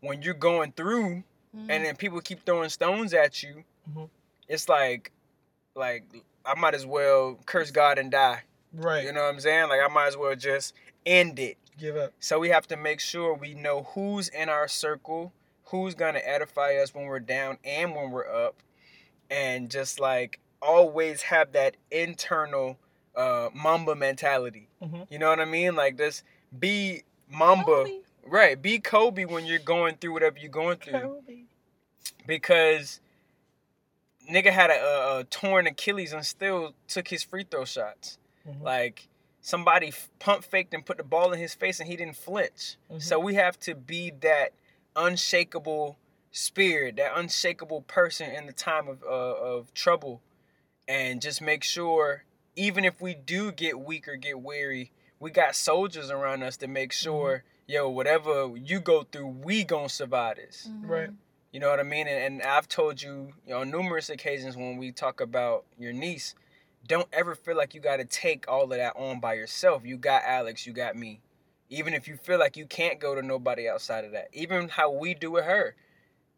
when you're going through Mm-hmm. and then people keep throwing stones at you, Mhm. it's like, like I might as well curse God and die. Right. You know what I'm saying? Like I might as well just end it. Give up. So we have to make sure we know who's in our circle, who's gonna edify us when we're down and when we're up, and just like always have that internal uh, Mamba mentality. Mhm. You know what I mean? Like this, be Mamba, Kobe. right? Be Kobe when you're going through whatever you're going through, Kobe. because nigga had a, a, a torn Achilles and still took his free throw shots. Mhm. Like somebody pump faked and put the ball in his face and he didn't flinch. Mhm. So we have to be that unshakable spirit, that unshakable person in the time of uh, of trouble, and just make sure even if we do get weak or get weary, we got soldiers around us to make sure, yo, whatever you go through, we gonna survive this. Right. You know what I mean? And, and I've told you, you know, on numerous occasions when we talk about your niece, don't ever feel like you got to take all of that on by yourself. You got Alex, you got me. Even if you feel like you can't go to nobody outside of that. Even how we do with her.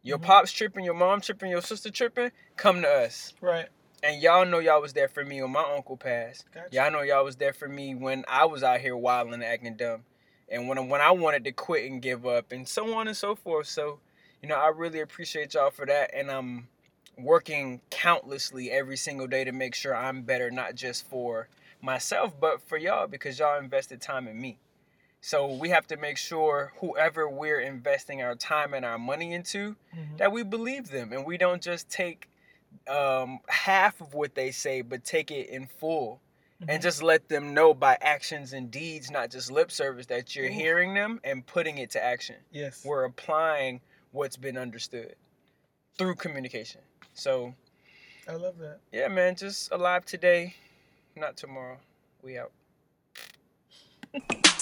Your Mhm. pops tripping, your mom tripping, your sister tripping, come to us. Right. And y'all know y'all was there for me when my uncle passed. Gotcha. Y'all know y'all was there for me when I was out here wilding and acting dumb, and when when I wanted to quit and give up, and so on and so forth. So, you know, I really appreciate y'all for that, and I'm working countlessly every single day to make sure I'm better, not just for myself, but for y'all because y'all invested time in me. So we have to make sure whoever we're investing our time and our money into, Mhm. that we believe them and we don't just take um, half of what they say, but take it in full and Mhm. just let them know by actions and deeds, not just lip service, that you're Ooh. hearing them and putting it to action. Yes. We're applying what's been understood through communication. So I love that. Yeah, man, just alive today, not tomorrow. We out. (laughs)